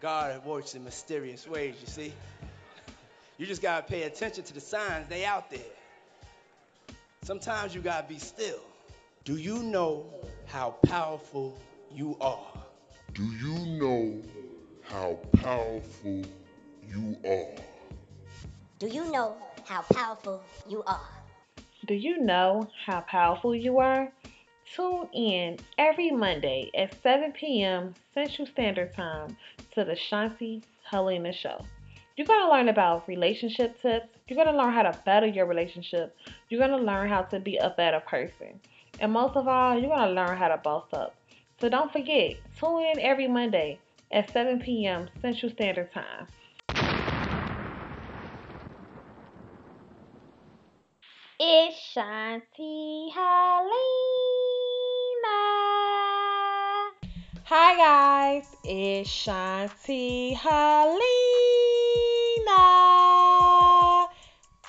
God works in mysterious ways, you see. You just gotta pay attention to the signs, they out there. Sometimes you gotta be still. Do you know how powerful you are? Do you know how powerful you are? Do you know how powerful you are? Do you know how powerful you are? Tune in every Monday at 7 p.m. Central Standard Time to the Shanti Helena Show. You're going to learn about relationship tips. You're going to learn how to better your relationship. You're going to learn how to be a better person. And most of all, you're going to learn how to boss up. So don't forget, tune in every Monday at 7 p.m. Central Standard Time. It's Shanti Helena. Hi guys, it's Shanti Helena.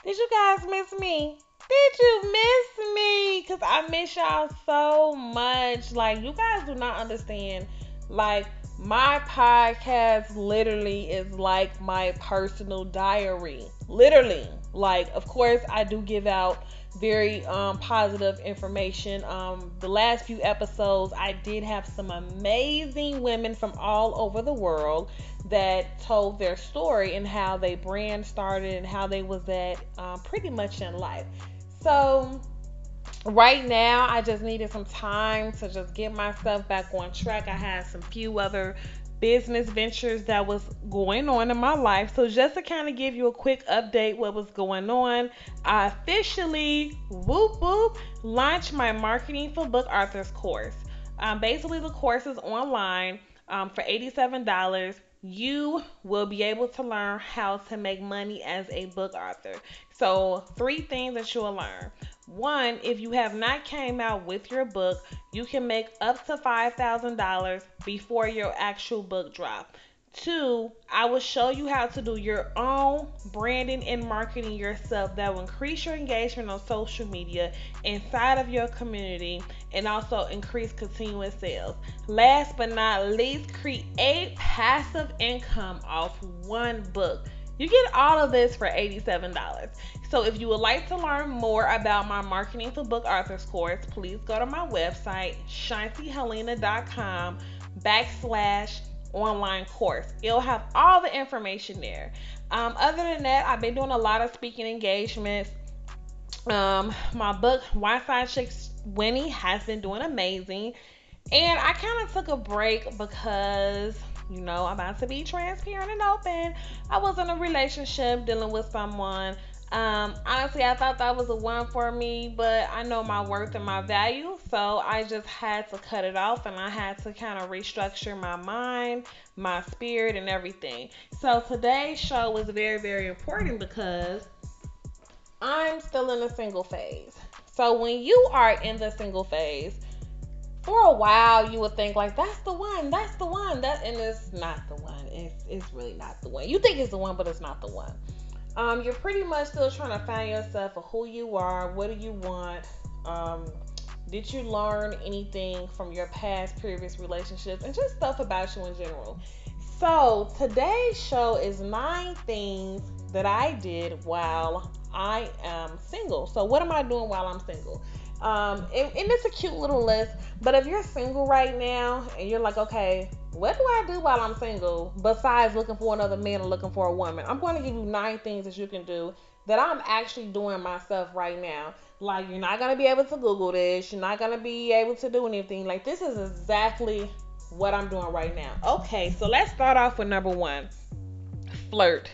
Did you guys miss me? Did you miss me? Cause I miss y'all so much. Like you guys do not understand. Like my podcast literally is like my personal diary. Literally. Like, of course, I do give out very um, positive information. Um, the last few episodes, I did have some amazing women from all over the world that told their story and how they brand started and how they was at um, pretty much in life. So right now I just needed some time to just get myself back on track. I had some few other business ventures that was going on in my life. So just to kind of give you a quick update what was going on, I officially whoop whoop launched my marketing for book authors course. Um, basically the course is online um, for $87 you will be able to learn how to make money as a book author. So, three things that you'll learn. One, if you have not came out with your book, you can make up to $5,000 before your actual book drop. Two, I will show you how to do your own branding and marketing yourself that will increase your engagement on social media inside of your community and also increase continuous sales. Last but not least, create passive income off one book. You get all of this for $87. So if you would like to learn more about my marketing for book authors course, please go to my website, shantihelena.com backslash online course. It'll have all the information there. Um, other than that, I've been doing a lot of speaking engagements. Um, my book, Why Side Chicks Winnie, has been doing amazing. And I kind of took a break because, you know, I'm about to be transparent and open. I was in a relationship dealing with someone um, honestly, I thought that was a one for me, but I know my worth and my value, so I just had to cut it off and I had to kind of restructure my mind, my spirit, and everything. So today's show was very, very important because I'm still in the single phase. So when you are in the single phase, for a while you would think like that's the one, that's the one, that and it's not the one. It's it's really not the one. You think it's the one, but it's not the one um, you're pretty much still trying to find yourself of who you are, what do you want, um, did you learn anything from your past previous relationships, and just stuff about you in general. So today's show is nine things that I did while I am single. So what am I doing while I'm single? Um, and, and it's a cute little list. But if you're single right now and you're like, okay, what do I do while I'm single besides looking for another man or looking for a woman? I'm going to give you nine things that you can do that I'm actually doing myself right now. Like, you're not going to be able to Google this, you're not going to be able to do anything. Like, this is exactly what I'm doing right now. Okay, so let's start off with number one flirt.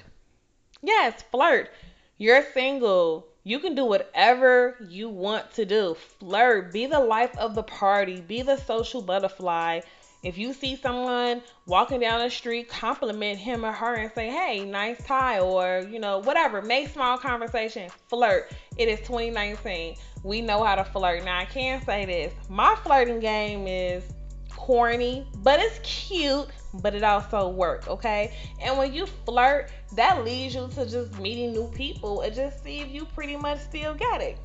Yes, flirt. You're single. You can do whatever you want to do. Flirt. Be the life of the party. Be the social butterfly. If you see someone walking down the street, compliment him or her and say, hey, nice tie, or, you know, whatever. Make small conversation. Flirt. It is 2019. We know how to flirt. Now, I can say this my flirting game is corny, but it's cute, but it also work, okay? And when you flirt, that leads you to just meeting new people and just see if you pretty much still get it.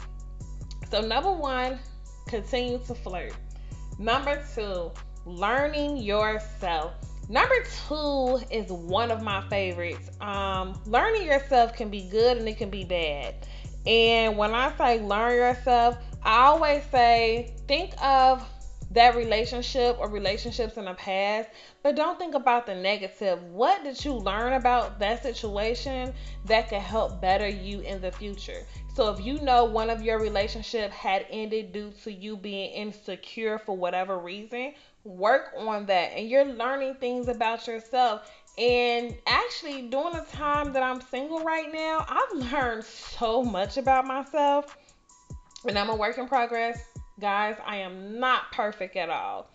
So number one, continue to flirt. Number two, learning yourself. Number two is one of my favorites. Um, learning yourself can be good and it can be bad. And when I say learn yourself, I always say think of that relationship or relationships in the past, but don't think about the negative. What did you learn about that situation that could help better you in the future? So if you know one of your relationship had ended due to you being insecure for whatever reason, work on that and you're learning things about yourself. And actually, during the time that I'm single right now, I've learned so much about myself. And I'm a work in progress. Guys, I am not perfect at all.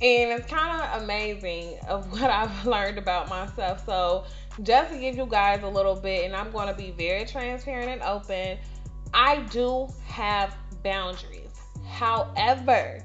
And it's kind of amazing of what I've learned about myself. So, just to give you guys a little bit, and I'm going to be very transparent and open, I do have boundaries. However,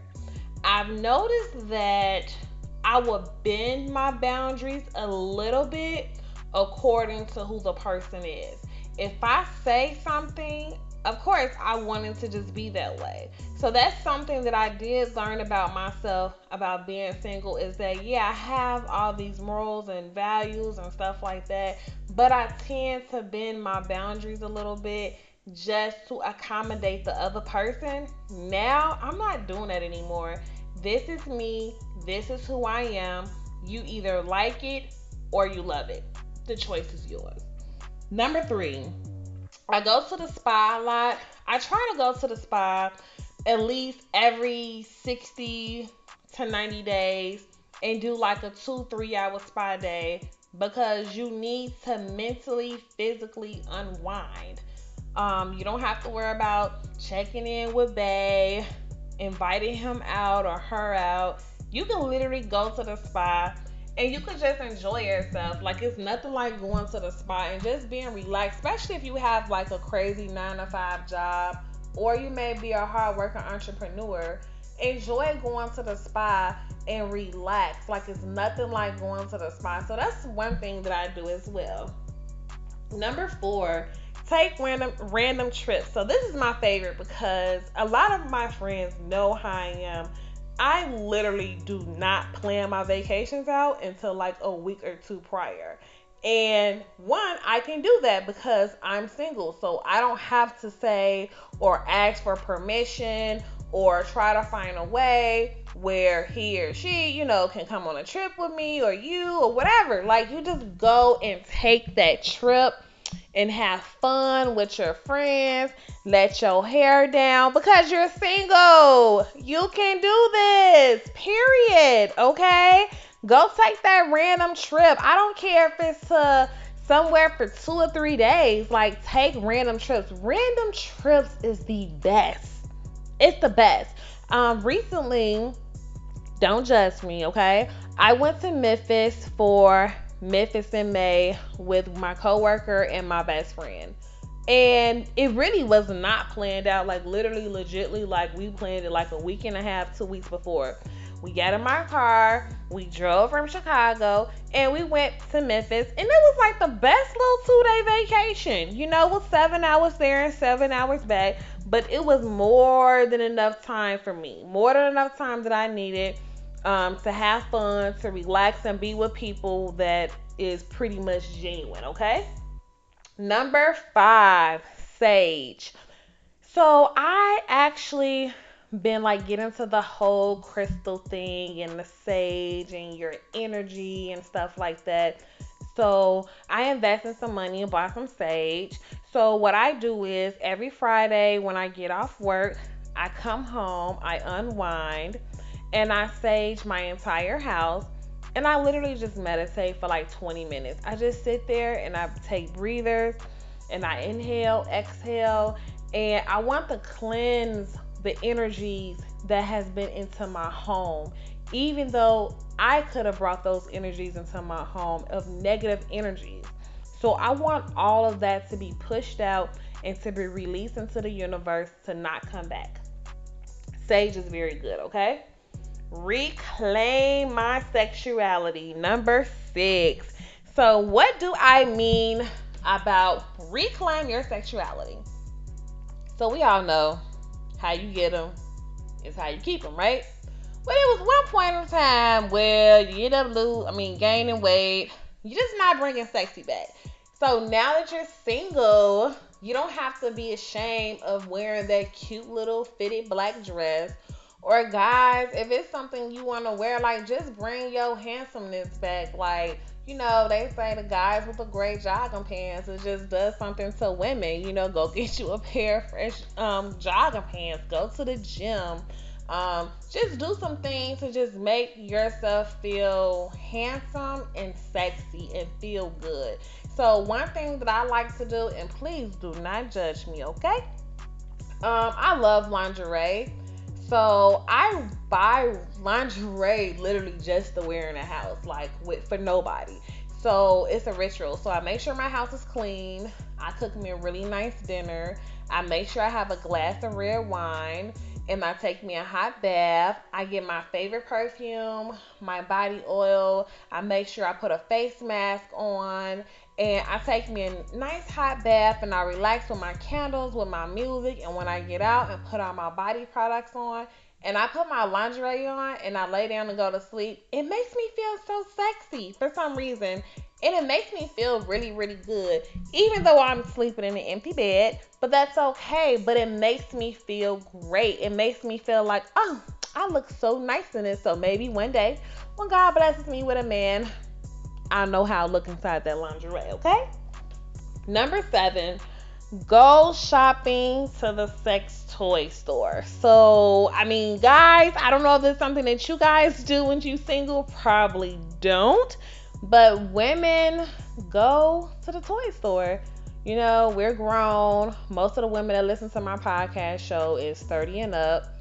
I've noticed that I will bend my boundaries a little bit according to who the person is. If I say something, of course, I wanted to just be that way. So that's something that I did learn about myself about being single is that, yeah, I have all these morals and values and stuff like that, but I tend to bend my boundaries a little bit just to accommodate the other person. Now, I'm not doing that anymore. This is me. This is who I am. You either like it or you love it. The choice is yours. Number three, I go to the spa a lot. I try to go to the spa at least every 60 to 90 days and do like a two, three hour spa day because you need to mentally, physically unwind. Um, you don't have to worry about checking in with Bay, inviting him out or her out. You can literally go to the spa and you could just enjoy yourself. Like it's nothing like going to the spa and just being relaxed, especially if you have like a crazy nine to five job or you may be a hardworking entrepreneur. Enjoy going to the spa and relax. Like it's nothing like going to the spa. So that's one thing that I do as well. Number four, take random random trips. So this is my favorite because a lot of my friends know how I am I literally do not plan my vacations out until like a week or two prior. And one, I can do that because I'm single. So I don't have to say or ask for permission or try to find a way where he or she, you know, can come on a trip with me or you or whatever. Like you just go and take that trip and have fun with your friends. Let your hair down because you're single. You can do this, period. Okay? Go take that random trip. I don't care if it's to somewhere for two or three days. Like, take random trips. Random trips is the best. It's the best. Um, recently, don't judge me, okay? I went to Memphis for Memphis in May with my coworker and my best friend. And it really was not planned out, like literally, legitly, like we planned it like a week and a half, two weeks before. We got in my car, we drove from Chicago, and we went to Memphis. And it was like the best little two day vacation. You know, it was seven hours there and seven hours back, but it was more than enough time for me, more than enough time that I needed um, to have fun, to relax, and be with people that is pretty much genuine, okay? Number five, sage. So I actually been like getting to the whole crystal thing and the sage and your energy and stuff like that. So I invested some money and bought some sage. So what I do is every Friday when I get off work, I come home, I unwind, and I sage my entire house. And I literally just meditate for like 20 minutes. I just sit there and I take breathers and I inhale, exhale, and I want to cleanse the energies that has been into my home. Even though I could have brought those energies into my home of negative energies. So I want all of that to be pushed out and to be released into the universe to not come back. Sage is very good, okay? Reclaim my sexuality. Number six. So, what do I mean about reclaim your sexuality? So, we all know how you get them is how you keep them, right? But it was one point in time where you end up lose, I mean, gaining weight. You're just not bringing sexy back. So now that you're single, you don't have to be ashamed of wearing that cute little fitted black dress. Or guys, if it's something you want to wear, like just bring your handsomeness back. Like, you know, they say the guys with the great jogging pants, it just does something to women. You know, go get you a pair of fresh um, jogging pants. Go to the gym. Um, just do some things to just make yourself feel handsome and sexy and feel good. So one thing that I like to do, and please do not judge me, okay? Um, I love lingerie. So I buy lingerie literally just to wear in the house, like with for nobody. So it's a ritual. So I make sure my house is clean. I cook me a really nice dinner. I make sure I have a glass of red wine and I take me a hot bath. I get my favorite perfume, my body oil. I make sure I put a face mask on and I take me a nice hot bath and I relax with my candles, with my music. And when I get out and put all my body products on and I put my lingerie on and I lay down and go to sleep, it makes me feel so sexy for some reason. And it makes me feel really, really good, even though I'm sleeping in an empty bed. But that's okay. But it makes me feel great. It makes me feel like, oh, I look so nice in it. So maybe one day, when God blesses me with a man, I know how to look inside that lingerie, okay? Number seven, go shopping to the sex toy store. So, I mean, guys, I don't know if it's something that you guys do when you're single, probably don't. But women go to the toy store. You know, we're grown. Most of the women that listen to my podcast show is 30 and up.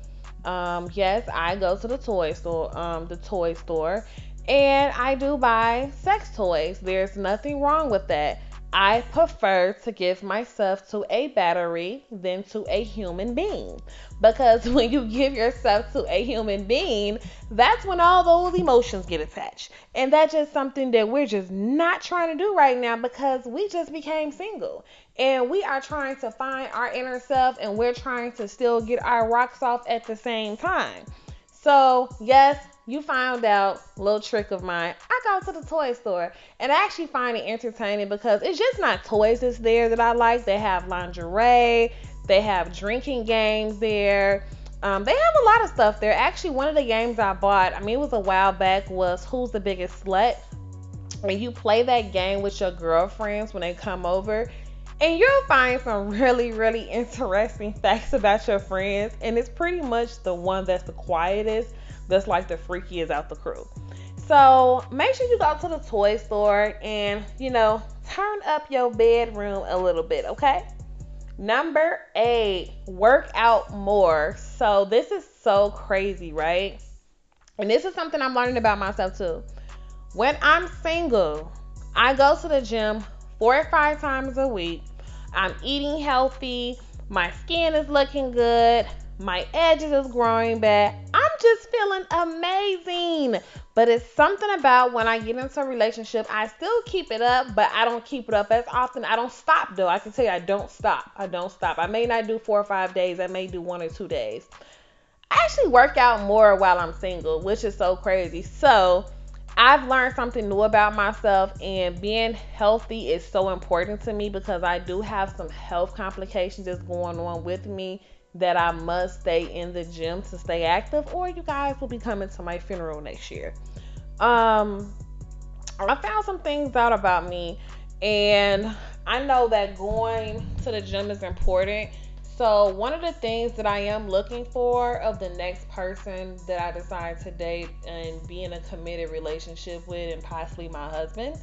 Um, yes, I go to the toy store, um, the toy store, and I do buy sex toys. There's nothing wrong with that. I prefer to give myself to a battery than to a human being. Because when you give yourself to a human being, that's when all those emotions get attached. And that's just something that we're just not trying to do right now because we just became single. And we are trying to find our inner self and we're trying to still get our rocks off at the same time. So, yes, you found out little trick of mine. I go to the toy store and I actually find it entertaining because it's just not toys that's there that I like. They have lingerie, they have drinking games there. Um, they have a lot of stuff there. Actually, one of the games I bought, I mean, it was a while back, was Who's the Biggest Slut? And you play that game with your girlfriends when they come over. And you'll find some really, really interesting facts about your friends. And it's pretty much the one that's the quietest that's like the freakiest out the crew. So make sure you go to the toy store and, you know, turn up your bedroom a little bit, okay? Number eight, work out more. So this is so crazy, right? And this is something I'm learning about myself too. When I'm single, I go to the gym four or five times a week. I'm eating healthy. My skin is looking good. My edges is growing back. I'm just feeling amazing. But it's something about when I get into a relationship, I still keep it up, but I don't keep it up as often. I don't stop though. I can tell you I don't stop. I don't stop. I may not do four or five days. I may do one or two days. I actually work out more while I'm single, which is so crazy. So I've learned something new about myself, and being healthy is so important to me because I do have some health complications that's going on with me that I must stay in the gym to stay active, or you guys will be coming to my funeral next year. Um, I found some things out about me, and I know that going to the gym is important. So, one of the things that I am looking for of the next person that I decide to date and be in a committed relationship with, and possibly my husband,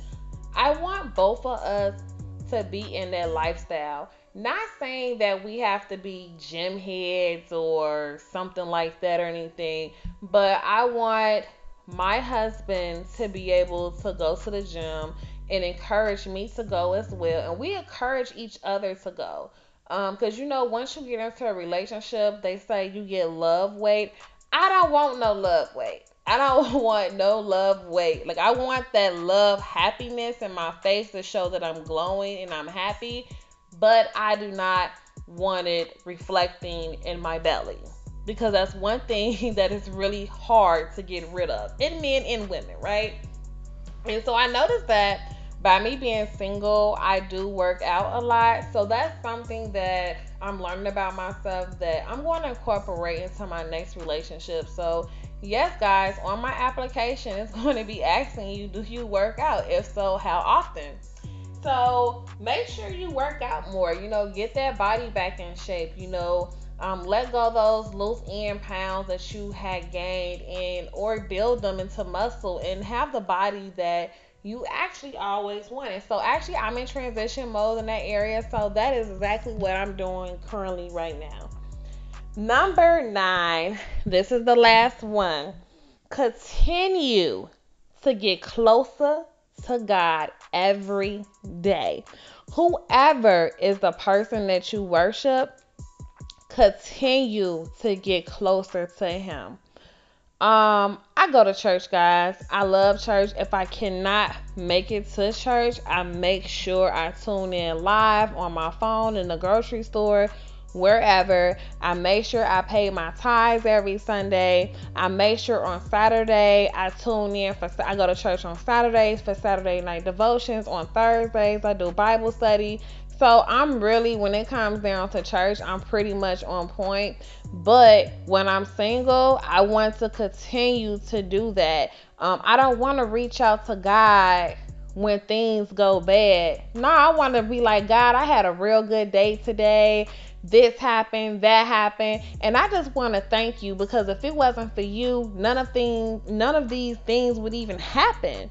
I want both of us to be in that lifestyle. Not saying that we have to be gym heads or something like that or anything, but I want my husband to be able to go to the gym and encourage me to go as well. And we encourage each other to go. Because, um, you know, once you get into a relationship, they say you get love weight. I don't want no love weight. I don't want no love weight. Like, I want that love happiness in my face to show that I'm glowing and I'm happy but I do not want it reflecting in my belly. because that's one thing that is really hard to get rid of in men and women, right? And so I noticed that by me being single, I do work out a lot. So that's something that I'm learning about myself that I'm going to incorporate into my next relationship. So, yes, guys, on my application, it's going to be asking you, do you work out? If so, how often? So, make sure you work out more. You know, get that body back in shape. You know, um, let go those loose end pounds that you had gained and or build them into muscle and have the body that you actually always wanted. So actually I'm in transition mode in that area. So that is exactly what I'm doing currently right now. Number nine, this is the last one. Continue to get closer to God every day. Whoever is the person that you worship, continue to get closer to Him. Um, I go to church, guys. I love church. If I cannot make it to church, I make sure I tune in live on my phone in the grocery store, wherever. I make sure I pay my tithes every Sunday. I make sure on Saturday I tune in for I go to church on Saturdays for Saturday night devotions. On Thursdays I do Bible study. So I'm really, when it comes down to church, I'm pretty much on point. But when I'm single, I want to continue to do that. Um, I don't want to reach out to God when things go bad. No, I want to be like, God, I had a real good day today. This happened, that happened, and I just want to thank you because if it wasn't for you, none of things, none of these things would even happen.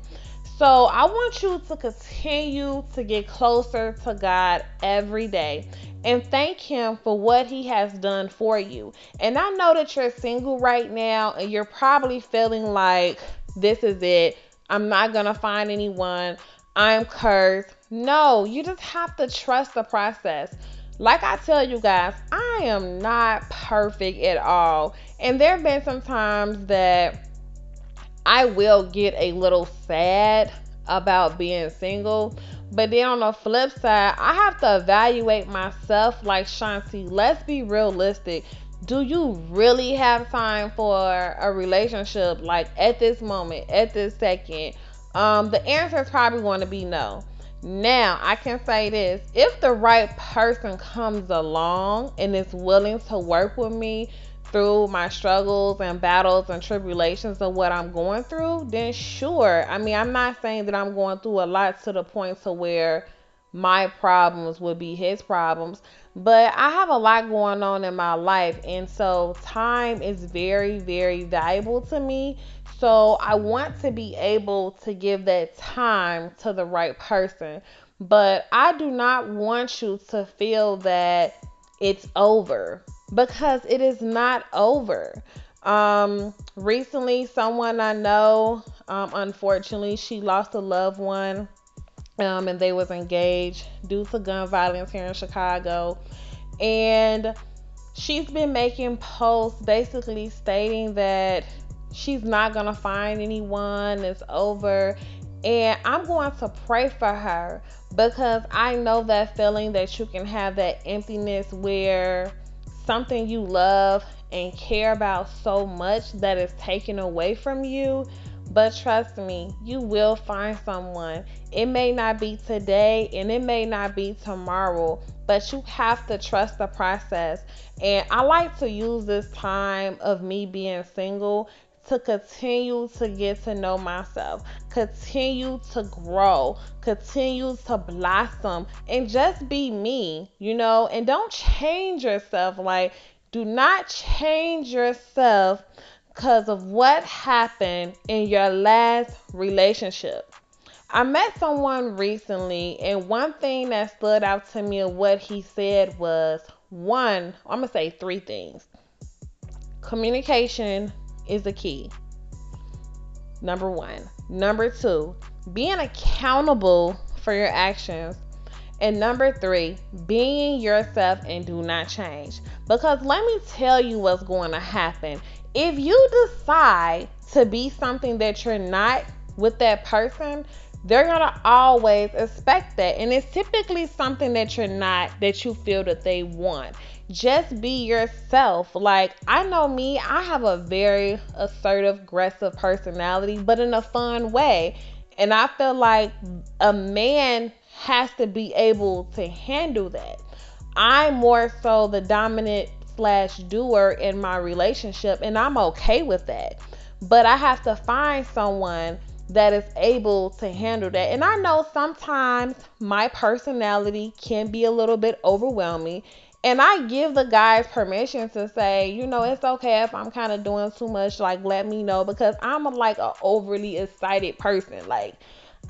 So I want you to continue to get closer to God every day and thank Him for what He has done for you. And I know that you're single right now and you're probably feeling like this is it. I'm not going to find anyone. I'm cursed. No, you just have to trust the process. Like I tell you guys, I am not perfect at all. And there have been some times that I will get a little sad about being single. But then on the flip side, I have to evaluate myself like Shanti. Let's be realistic. Do you really have time for a relationship like at this moment, at this second? Um, the answer is probably going to be no. Now, I can say this if the right person comes along and is willing to work with me, through my struggles and battles and tribulations of what I'm going through, then sure. I mean, I'm not saying that I'm going through a lot to the point to where my problems would be his problems, but I have a lot going on in my life, and so time is very, very valuable to me. So I want to be able to give that time to the right person, but I do not want you to feel that it's over because it is not over. Um, recently, someone I know, um, unfortunately, she lost a loved one, um, and they was engaged due to gun violence here in Chicago, and she's been making posts basically stating that she's not gonna find anyone. It's over, and I'm going to pray for her because I know that feeling that you can have that emptiness where something you love and care about so much that is taken away from you. But trust me, you will find someone. It may not be today and it may not be tomorrow, but you have to trust the process. And I like to use this time of me being single to continue to get to know myself, continue to grow, continue to blossom, and just be me, you know, and don't change yourself. Like, do not change yourself because of what happened in your last relationship. I met someone recently, and one thing that stood out to me of what he said was one, I'm gonna say three things communication, is the key. Number one. Number two, being accountable for your actions. And number three, being yourself and do not change. Because let me tell you what's going to happen. If you decide to be something that you're not with that person, they're gonna always expect that. And it's typically something that you're not, that you feel that they want. Just be yourself. Like, I know me, I have a very assertive, aggressive personality, but in a fun way. And I feel like a man has to be able to handle that. I'm more so the dominant slash doer in my relationship, and I'm okay with that. But I have to find someone that is able to handle that. And I know sometimes my personality can be a little bit overwhelming. And I give the guys permission to say, you know, it's okay if I'm kind of doing too much, like let me know because I'm like a overly excited person. Like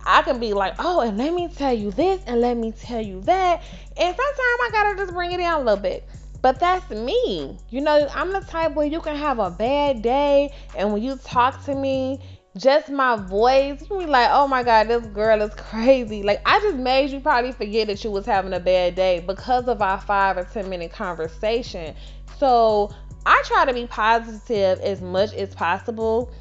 I can be like, oh, and let me tell you this and let me tell you that. And sometimes I gotta just bring it down a little bit. But that's me. You know, I'm the type where you can have a bad day, and when you talk to me, just my voice, you be like, oh my God, this girl is crazy. Like, I just made you probably forget that you was having a bad day because of our five or 10 minute conversation. So, I try to be positive as much as possible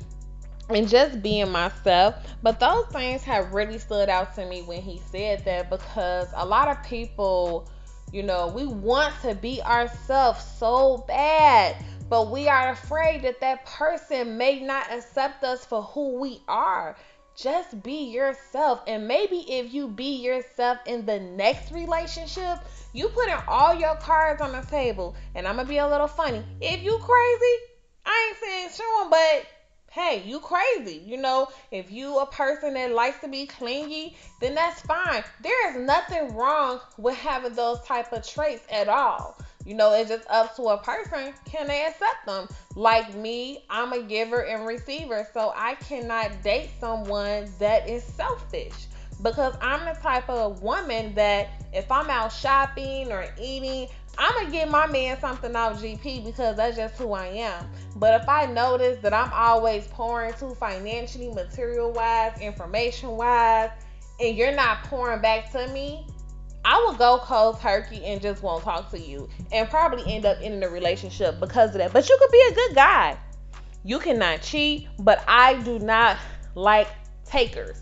and just being myself. But those things have really stood out to me when he said that because a lot of people, you know, we want to be ourselves so bad but we are afraid that that person may not accept us for who we are. Just be yourself. And maybe if you be yourself in the next relationship, you put in all your cards on the table. And I'm going to be a little funny. If you crazy, I ain't saying show them, but hey, you crazy. You know, if you a person that likes to be clingy, then that's fine. There is nothing wrong with having those type of traits at all. You know, it's just up to a person. Can they accept them? Like me, I'm a giver and receiver, so I cannot date someone that is selfish because I'm the type of woman that if I'm out shopping or eating, I'm gonna give my man something off GP because that's just who I am. But if I notice that I'm always pouring to financially, material wise, information wise, and you're not pouring back to me, I will go cold turkey and just won't talk to you and probably end up in a relationship because of that. But you could be a good guy. You cannot cheat, but I do not like takers.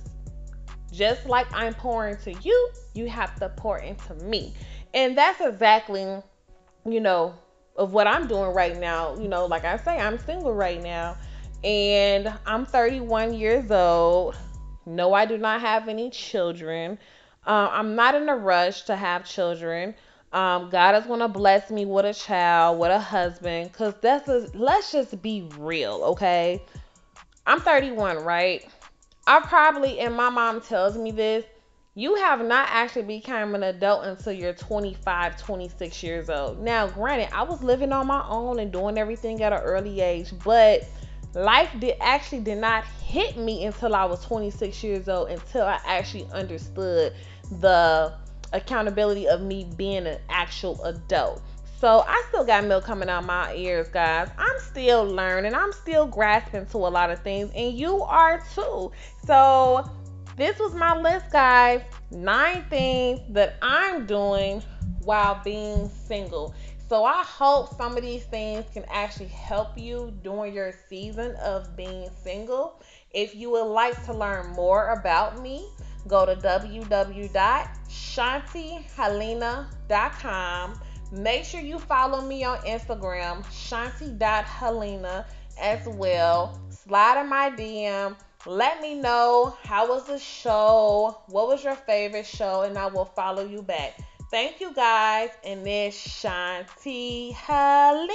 Just like I'm pouring to you, you have to pour into me. And that's exactly, you know, of what I'm doing right now. You know, like I say, I'm single right now and I'm 31 years old. No, I do not have any children. Uh, I'm not in a rush to have children. Um, God is gonna bless me with a child, with a husband, cause that's a, let's just be real, okay? I'm 31, right? I probably, and my mom tells me this, you have not actually become an adult until you're 25, 26 years old. Now, granted, I was living on my own and doing everything at an early age, but life did actually did not hit me until I was 26 years old until I actually understood the accountability of me being an actual adult. So I still got milk coming out my ears, guys. I'm still learning. I'm still grasping to a lot of things, and you are too. So this was my list, guys. Nine things that I'm doing while being single. So I hope some of these things can actually help you during your season of being single. If you would like to learn more about me, go to www.shantihelena.com. Make sure you follow me on Instagram, shanti.helena as well. Slide in my DM. Let me know how was the show, what was your favorite show, and I will follow you back. Thank you guys, and this Shanti Helena.